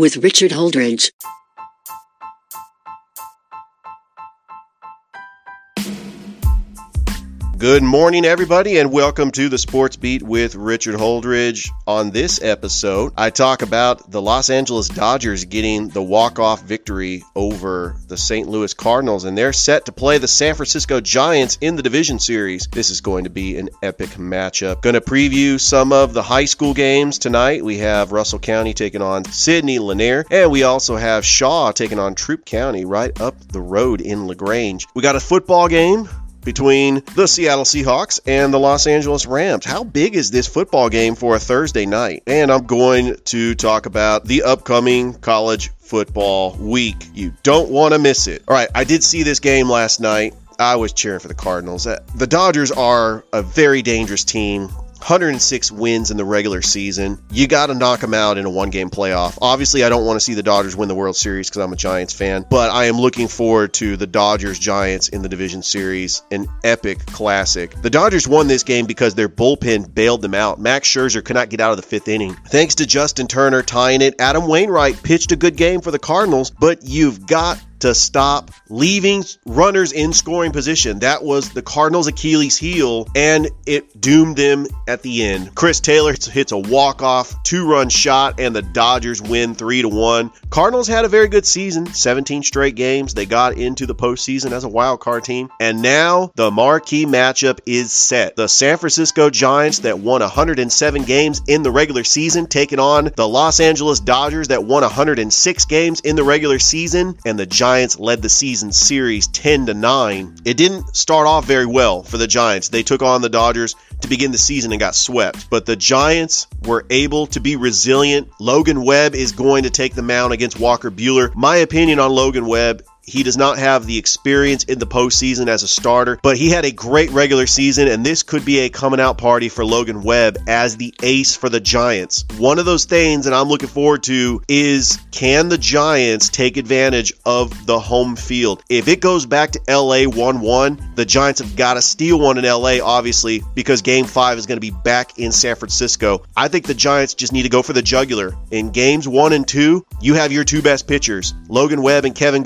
with Richard Holdridge. Good morning, everybody, and welcome to the Sports Beat with Richard Holdridge. On this episode, I talk about the Los Angeles Dodgers getting the walk-off victory over the St. Louis Cardinals, and they're set to play the San Francisco Giants in the division series. This is going to be an epic matchup. Going to preview some of the high school games tonight. We have Russell County taking on Sidney Lanier, and we also have Shaw taking on Troup County right up the road in LaGrange. We got a football game between the Seattle Seahawks and the Los Angeles Rams. How big is this football game for a Thursday night? And I'm going to talk about the upcoming college football week. You don't want to miss it. All right, I did see this game last night. I was cheering for the Cardinals. Uh, the Dodgers are a very dangerous team. 106 wins in the regular season. You got to knock them out in a one game playoff. Obviously, I don't want to see the Dodgers win the World Series because I'm a Giants fan, but I am looking forward to the Dodgers Giants in the division series, an epic classic. The Dodgers won this game because their bullpen bailed them out. Max Scherzer could not get out of the fifth inning. Thanks to Justin Turner tying it, Adam Wainwright pitched a good game for the Cardinals, but you've got to stop leaving runners in scoring position. That was the Cardinals' Achilles heel, and it doomed them at the end. Chris Taylor hits a walk-off two-run shot, and the Dodgers win three to one. Cardinals had a very good season, 17 straight games. They got into the postseason as a wild card team, and now the marquee matchup is set. The San Francisco Giants that won 107 games in the regular season taking on the Los Angeles Dodgers that won 106 games in the regular season, and the Giants Giants led the season series 10 to 9. It didn't start off very well for the Giants. They took on the Dodgers to begin the season and got swept. But the Giants were able to be resilient. Logan Webb is going to take the mound against Walker Buehler. My opinion on Logan Webb he does not have the experience in the postseason as a starter, but he had a great regular season, and this could be a coming out party for Logan Webb as the ace for the Giants. One of those things that I'm looking forward to is can the Giants take advantage of the home field? If it goes back to LA 1 1, the Giants have got to steal one in LA, obviously, because game five is going to be back in San Francisco. I think the Giants just need to go for the jugular. In games one and two, you have your two best pitchers, Logan Webb and Kevin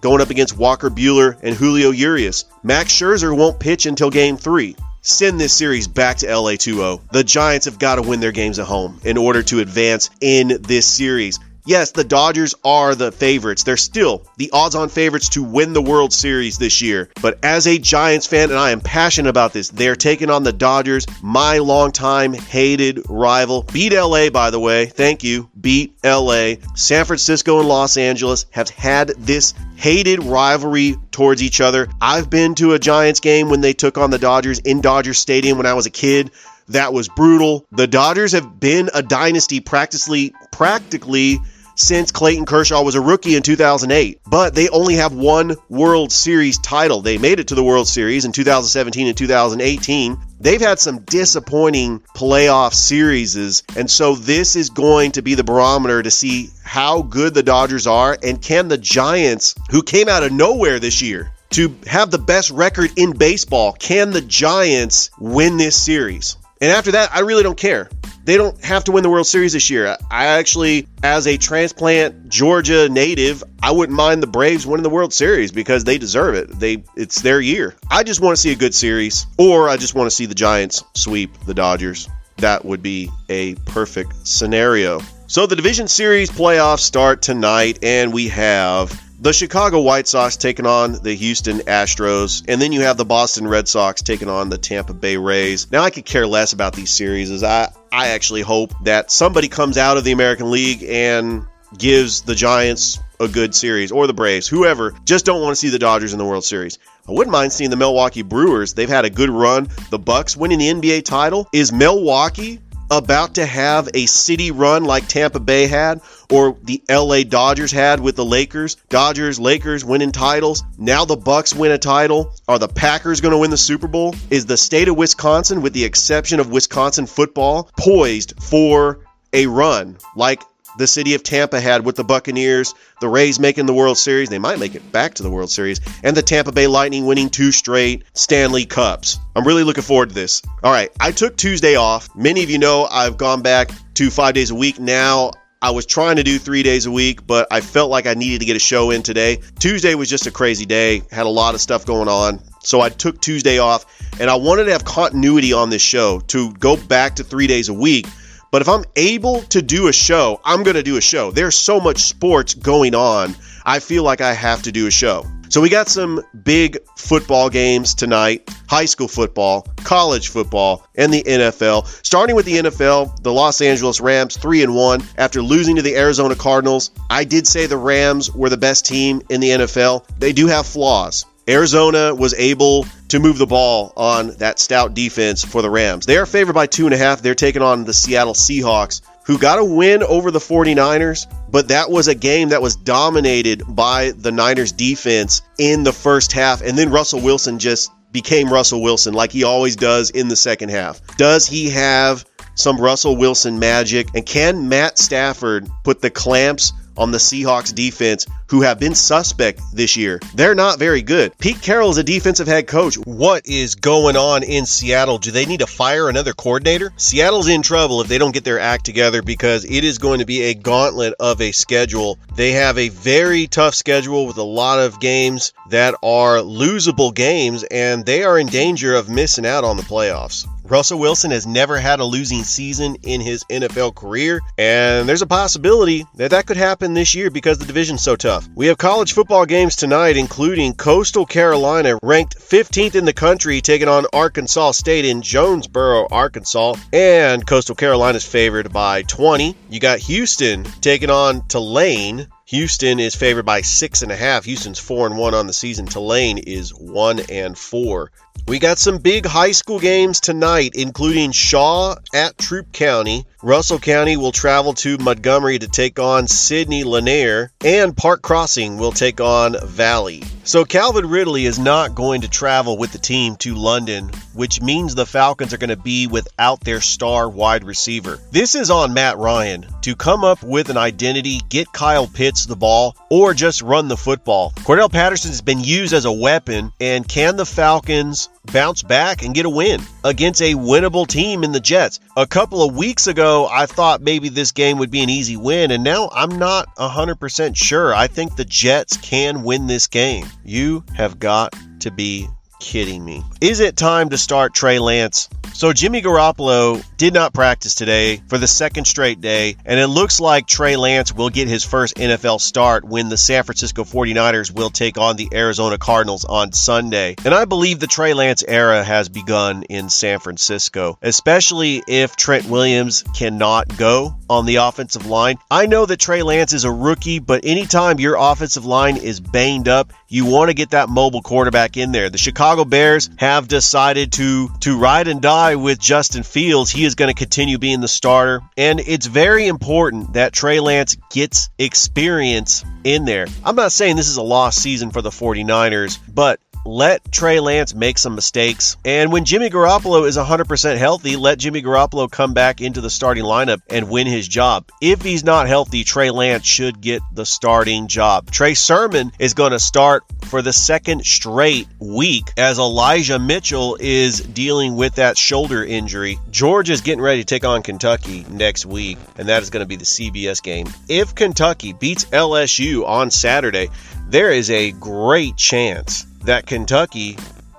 Going up against Walker Buehler and Julio Urias. Max Scherzer won't pitch until game three. Send this series back to LA 2 0. The Giants have got to win their games at home in order to advance in this series. Yes, the Dodgers are the favorites. They're still the odds on favorites to win the World Series this year. But as a Giants fan, and I am passionate about this, they're taking on the Dodgers, my longtime hated rival. Beat LA, by the way. Thank you. Beat LA. San Francisco and Los Angeles have had this hated rivalry towards each other. I've been to a Giants game when they took on the Dodgers in Dodger Stadium when I was a kid that was brutal. The Dodgers have been a dynasty practically practically since Clayton Kershaw was a rookie in 2008. But they only have one World Series title. They made it to the World Series in 2017 and 2018. They've had some disappointing playoff series, and so this is going to be the barometer to see how good the Dodgers are and can the Giants, who came out of nowhere this year, to have the best record in baseball, can the Giants win this series? And after that, I really don't care. They don't have to win the World Series this year. I actually, as a transplant Georgia native, I wouldn't mind the Braves winning the World Series because they deserve it. They it's their year. I just want to see a good series, or I just want to see the Giants sweep the Dodgers. That would be a perfect scenario. So the division series playoffs start tonight, and we have the Chicago White Sox taking on the Houston Astros, and then you have the Boston Red Sox taking on the Tampa Bay Rays. Now, I could care less about these series as I, I actually hope that somebody comes out of the American League and gives the Giants a good series or the Braves, whoever. Just don't want to see the Dodgers in the World Series. I wouldn't mind seeing the Milwaukee Brewers. They've had a good run. The Bucks winning the NBA title. Is Milwaukee about to have a city run like Tampa Bay had or the LA Dodgers had with the Lakers? Dodgers, Lakers winning titles. Now the Bucks win a title. Are the Packers going to win the Super Bowl? Is the state of Wisconsin with the exception of Wisconsin football poised for a run like the city of Tampa had with the Buccaneers, the Rays making the World Series. They might make it back to the World Series, and the Tampa Bay Lightning winning two straight Stanley Cups. I'm really looking forward to this. All right, I took Tuesday off. Many of you know I've gone back to five days a week now. I was trying to do three days a week, but I felt like I needed to get a show in today. Tuesday was just a crazy day, had a lot of stuff going on. So I took Tuesday off, and I wanted to have continuity on this show to go back to three days a week but if I'm able to do a show, I'm going to do a show. There's so much sports going on. I feel like I have to do a show. So we got some big football games tonight high school football, college football, and the NFL. Starting with the NFL, the Los Angeles Rams 3 and 1 after losing to the Arizona Cardinals. I did say the Rams were the best team in the NFL. They do have flaws. Arizona was able to move the ball on that stout defense for the Rams. They are favored by two and a half. They're taking on the Seattle Seahawks, who got a win over the 49ers, but that was a game that was dominated by the Niners defense in the first half. And then Russell Wilson just became Russell Wilson like he always does in the second half. Does he have some Russell Wilson magic? And can Matt Stafford put the clamps on the Seahawks defense who have been suspect this year. They're not very good. Pete Carroll is a defensive head coach. What is going on in Seattle? Do they need to fire another coordinator? Seattle's in trouble if they don't get their act together because it is going to be a gauntlet of a schedule. They have a very tough schedule with a lot of games that are losable games and they are in danger of missing out on the playoffs. Russell Wilson has never had a losing season in his NFL career, and there's a possibility that that could happen this year because the division's so tough. We have college football games tonight, including Coastal Carolina, ranked 15th in the country, taking on Arkansas State in Jonesboro, Arkansas, and Coastal Carolina is favored by 20. You got Houston taking on Tulane. Houston is favored by six and a half. Houston's four and one on the season. Tulane is one and four. We got some big high school games tonight, including Shaw at Troup County. Russell County will travel to Montgomery to take on Sidney Lanier, and Park Crossing will take on Valley. So Calvin Ridley is not going to travel with the team to London, which means the Falcons are going to be without their star wide receiver. This is on Matt Ryan to come up with an identity, get Kyle Pitts the ball, or just run the football. Cordarrelle Patterson has been used as a weapon, and can the Falcons bounce back and get a win against a winnable team in the Jets. A couple of weeks ago, I thought maybe this game would be an easy win, and now I'm not 100% sure. I think the Jets can win this game. You have got to be kidding me. Is it time to start Trey Lance? So Jimmy Garoppolo did not practice today for the second straight day, and it looks like Trey Lance will get his first NFL start when the San Francisco 49ers will take on the Arizona Cardinals on Sunday. And I believe the Trey Lance era has begun in San Francisco, especially if Trent Williams cannot go on the offensive line. I know that Trey Lance is a rookie, but anytime your offensive line is banged up, you want to get that mobile quarterback in there. The Chicago Bears have decided to to ride and die with Justin Fields. He is going to continue being the starter, and it's very important that Trey Lance gets experience in there. I'm not saying this is a lost season for the 49ers, but let Trey Lance make some mistakes. And when Jimmy Garoppolo is 100% healthy, let Jimmy Garoppolo come back into the starting lineup and win his job. If he's not healthy, Trey Lance should get the starting job. Trey Sermon is going to start for the second straight week as Elijah Mitchell is dealing with that shoulder injury. Georgia is getting ready to take on Kentucky next week, and that is going to be the CBS game. If Kentucky beats LSU on Saturday, there is a great chance that Kentucky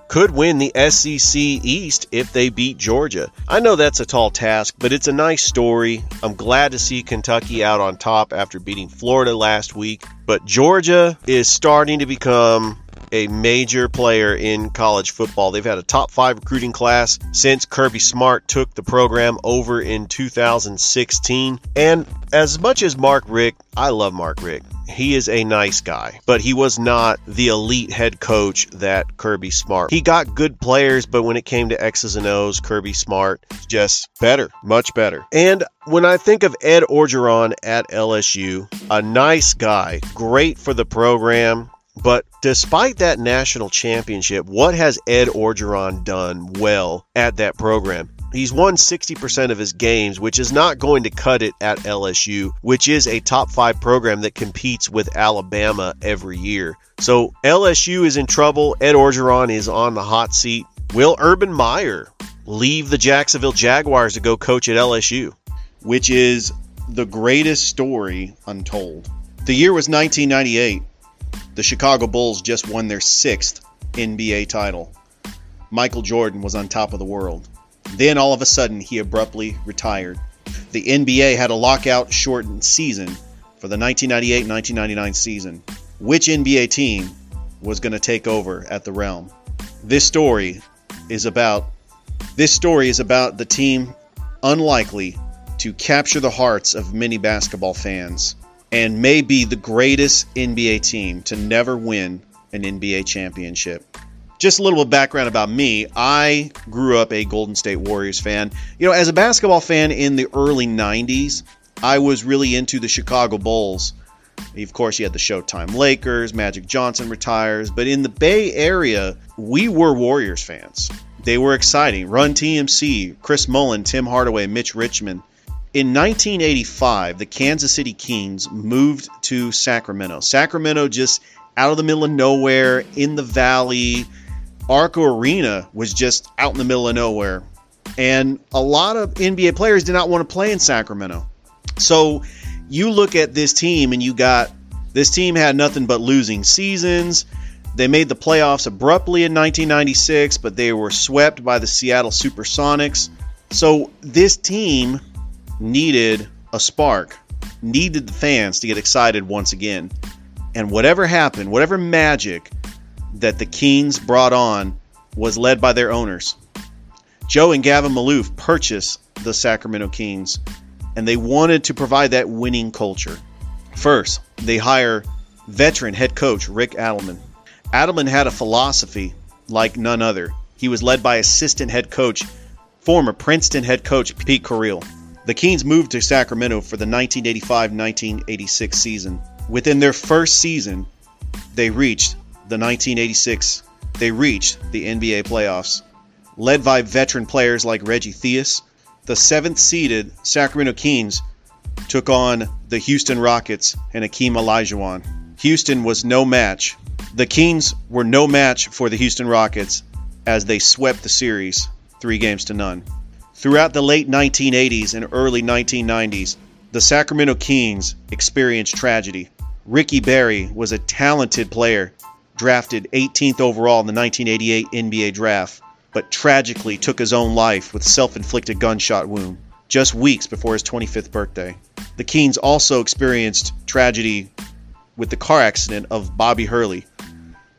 could win the SEC East if they beat Georgia. I know that's a tall task, but it's a nice story. I'm glad to see Kentucky out on top after beating Florida last week. But Georgia is starting to become a major player in college football. They've had a top five recruiting class since Kirby Smart took the program over in 2016. And as much as Mark Richt, I love Mark Richt. He is a nice guy, but he was not the elite head coach that Kirby Smart. He got good players, but when it came to X's and O's, Kirby Smart just better, much better. And when I think of Ed Orgeron at LSU, a nice guy, great for the program, but despite that national championship, what has Ed Orgeron done well at that program? He's won 60% of his games, which is not going to cut it at LSU, which is a top five program that competes with Alabama every year. So LSU is in trouble. Ed Orgeron is on the hot seat. Will Urban Meyer leave the Jacksonville Jaguars to go coach at LSU? which is the greatest story untold. The year was 1998. The Chicago Bulls just won their sixth NBA title. Michael Jordan was on top of the world. Then all of a sudden, he abruptly retired. The NBA had a lockout shortened season for the 1998 1999 season. Which NBA team was going to take over at the realm? This story is about this story is about the team unlikely to capture the hearts of many basketball fans and may be the greatest NBA team to never win an NBA championship. Just a little bit of background about me. I grew up a Golden State Warriors fan. You know, as a basketball fan in the early 90s, I was really into the Chicago Bulls. Of course, you had the Showtime Lakers, Magic Johnson retires, but in the Bay Area, we were Warriors fans. They were exciting. Run TMC, Chris Mullin, Tim Hardaway, Mitch Richmond. In 1985, the Kansas City Kings moved to Sacramento. Sacramento, just out of the middle of nowhere, in the valley. Arco Arena was just out in the middle of nowhere. And a lot of NBA players did not want to play in Sacramento. So you look at this team, and you got this team had nothing but losing seasons. They made the playoffs abruptly in 1996, but they were swept by the Seattle Supersonics. So this team needed a spark, needed the fans to get excited once again. And whatever happened, whatever magic that the Kings brought on was led by their owners. Joe and Gavin Maloof purchased the Sacramento Kings, and they wanted to provide that winning culture. First, they hire veteran head coach Rick Adelman. Adelman had a philosophy like none other. He was led by assistant head coach, former Princeton head coach Pete Carril. The Kings moved to Sacramento for the 1985-1986 season. Within their first season, they reached the 1986 they reached the NBA playoffs. Led by veteran players like Reggie Theus, the seventh seeded Sacramento Kings took on the Houston Rockets and Akeem Olajuwon. Houston was no match. The Kings were no match for the Houston Rockets as they swept the series three games to none. Throughout the late 1980s and early 1990s, the Sacramento Kings experienced tragedy. Ricky Berry was a talented player, drafted 18th overall in the 1988 NBA draft, but tragically took his own life with self-inflicted gunshot wound just weeks before his 25th birthday. The Kings also experienced tragedy with the car accident of Bobby Hurley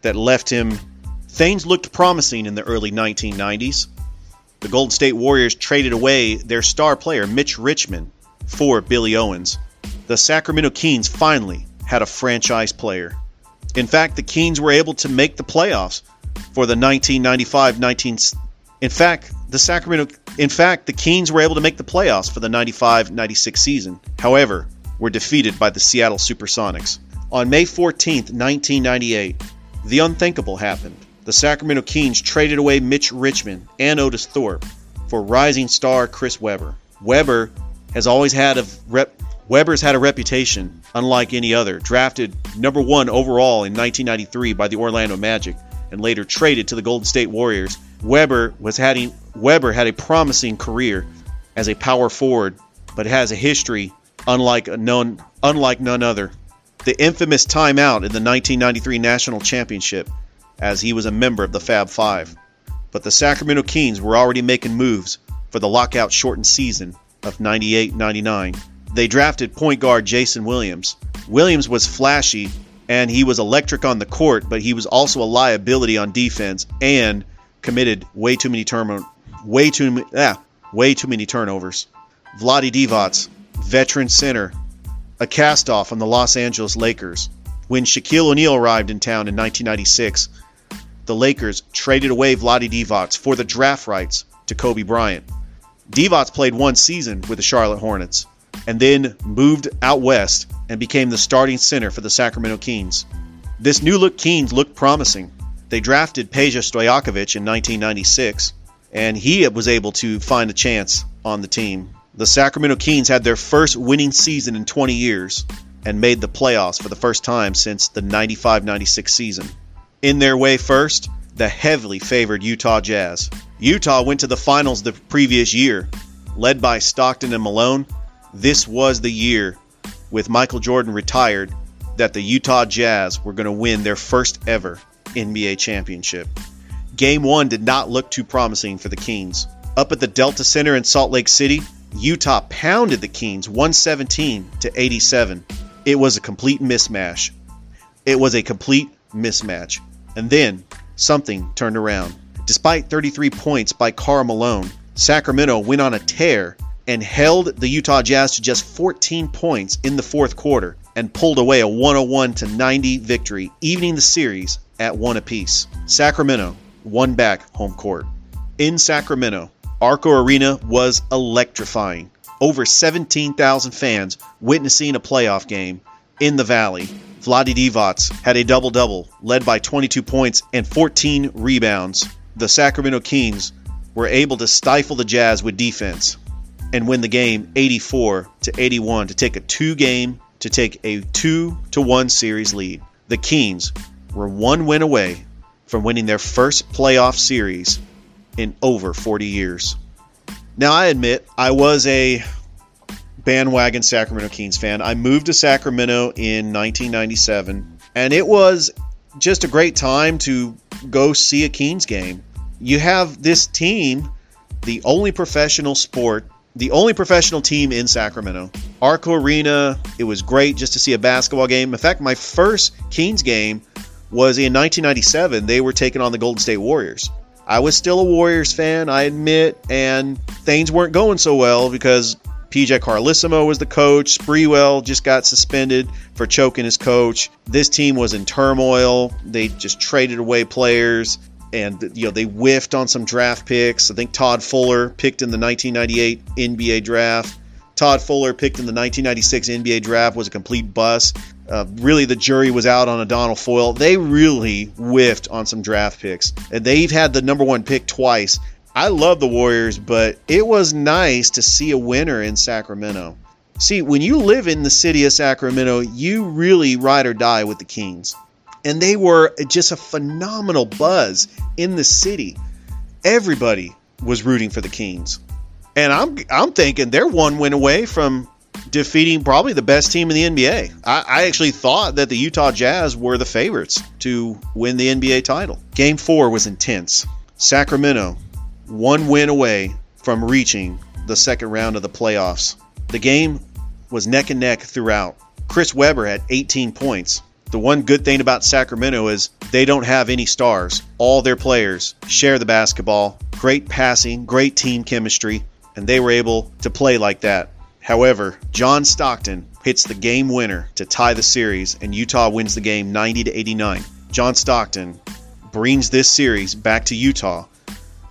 that left him things looked promising in the early 1990s. The Golden State Warriors traded away their star player Mitch Richmond for Billy Owens. The Sacramento Kings finally had a franchise player. In fact, the Kings were able to make the playoffs for the 1995-19 In fact, the Sacramento in fact, the Kings were able to make the playoffs for the 95-96 season. However, were defeated by the Seattle Supersonics. On May 14th, 1998, the unthinkable happened. The Sacramento Kings traded away Mitch Richmond and Otis Thorpe for rising star Chris Webber. Webber has always had a rep Webber's had a reputation unlike any other. Drafted number 1 overall in 1993 by the Orlando Magic and later traded to the Golden State Warriors. Webber was having Webber had a promising career as a power forward, but has a history unlike none unlike none other. The infamous timeout in the 1993 National Championship as he was a member of the Fab 5. But the Sacramento Kings were already making moves for the lockout shortened season of 98-99. They drafted point guard Jason Williams. Williams was flashy and he was electric on the court, but he was also a liability on defense and committed way too many turn way too ah, way too many turnovers. Vlade Divac, veteran center, a cast-off on the Los Angeles Lakers. When Shaquille O'Neal arrived in town in 1996, the Lakers traded away Vlade Divac for the draft rights to Kobe Bryant. Divac played one season with the Charlotte Hornets and then moved out west and became the starting center for the Sacramento Kings. This new look Kings looked promising. They drafted Peja Stojakovic in 1996, and he was able to find a chance on the team. The Sacramento Kings had their first winning season in 20 years and made the playoffs for the first time since the 95 96 season. In their way first, the heavily favored Utah Jazz. Utah went to the finals the previous year, led by Stockton and Malone. This was the year, with Michael Jordan retired, that the Utah Jazz were going to win their first ever NBA championship. Game one did not look too promising for the Kings. Up at the Delta Center in Salt Lake City, Utah pounded the Kings 117 to 87. It was a complete mismatch. It was a complete mismatch. And then something turned around. Despite 33 points by Karl Malone, Sacramento went on a tear and held the Utah Jazz to just 14 points in the fourth quarter and pulled away a 101 to 90 victory, evening the series at one apiece. Sacramento won back home court. In Sacramento, Arco Arena was electrifying. Over 17,000 fans witnessing a playoff game in the Valley. Vlade Divac had a double double, led by 22 points and 14 rebounds. The Sacramento Kings were able to stifle the Jazz with defense and win the game 84 to 81 to take a two game to take a 2 to 1 series lead. The Kings were one win away from winning their first playoff series in over 40 years. Now, I admit I was a bandwagon Sacramento Kings fan. I moved to Sacramento in 1997, and it was just a great time to go see a Kings game. You have this team, the only professional sport, the only professional team in Sacramento. Arco Arena, it was great just to see a basketball game. In fact, my first Kings game was in 1997. They were taking on the Golden State Warriors. I was still a Warriors fan, I admit, and things weren't going so well because PJ Carlesimo was the coach. Sprewell just got suspended for choking his coach. This team was in turmoil. They just traded away players and you know they whiffed on some draft picks. I think Todd Fuller picked in the 1998 NBA draft. Todd Fuller picked in the 1996 NBA draft was a complete bust. Uh, really, the jury was out on Adonal Foyle. They really whiffed on some draft picks, and they've had the number one pick twice. I love the Warriors, but it was nice to see a winner in Sacramento. See, when you live in the city of Sacramento, you really ride or die with the Kings. And they were just a phenomenal buzz in the city. Everybody was rooting for the Kings. And I'm I'm thinking they're one win away from defeating probably the best team in the NBA. I, I, actually thought that the Utah Jazz were the favorites to win the NBA title. Game four was intense. Sacramento, one win away from reaching the second round of the playoffs. The game was neck and neck throughout. Chris Webber had 18 points. The one good thing about Sacramento is they don't have any stars. All their players share the basketball, great passing, great team chemistry, and they were able to play like that. However, John Stockton hits the game winner to tie the series, and Utah wins the game 90 to 89. John Stockton brings this series back to Utah,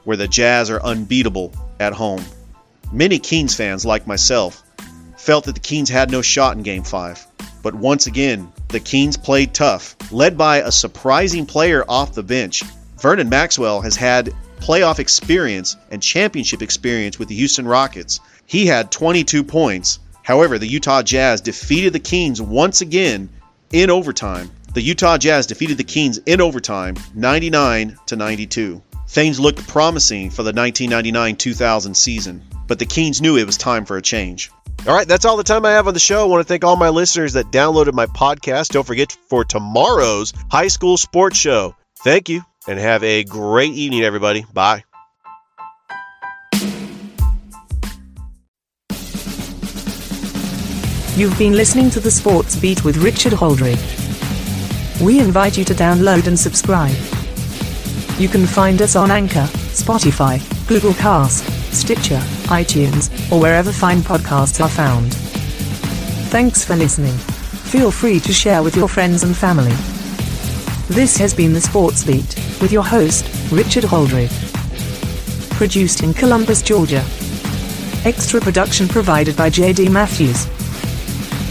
where the Jazz are unbeatable at home. Many Kings fans, like myself, felt that the Kings had no shot in Game 5. But once again, the Kings played tough, led by a surprising player off the bench. Vernon Maxwell has had playoff experience and championship experience with the Houston Rockets. He had 22 points. However, the Utah Jazz defeated the Kings once again in overtime. The Utah Jazz defeated the Kings in overtime 99 to 92. Things looked promising for the 1999-2000 season, but the Kings knew it was time for a change. All right, that's all the time I have on the show. I want to thank all my listeners that downloaded my podcast. Don't forget for tomorrow's high school sports show. Thank you and have a great evening, everybody. Bye. You've been listening to the Sports Beat with Richard Holdridge. We invite you to download and subscribe. You can find us on Anchor, Spotify, Google Cast, Stitcher, iTunes, or wherever fine podcasts are found. Thanks for listening. Feel free to share with your friends and family. This has been the Sports Beat with your host, Richard Holdridge. Produced in Columbus, Georgia. Extra production provided by JD Matthews.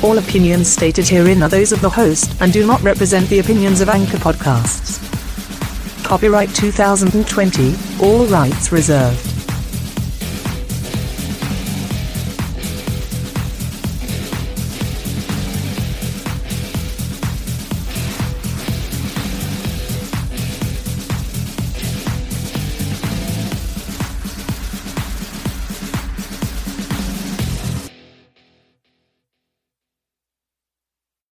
All opinions stated herein are those of the host and do not represent the opinions of Anchor Podcasts. Copyright 2020, all rights reserved.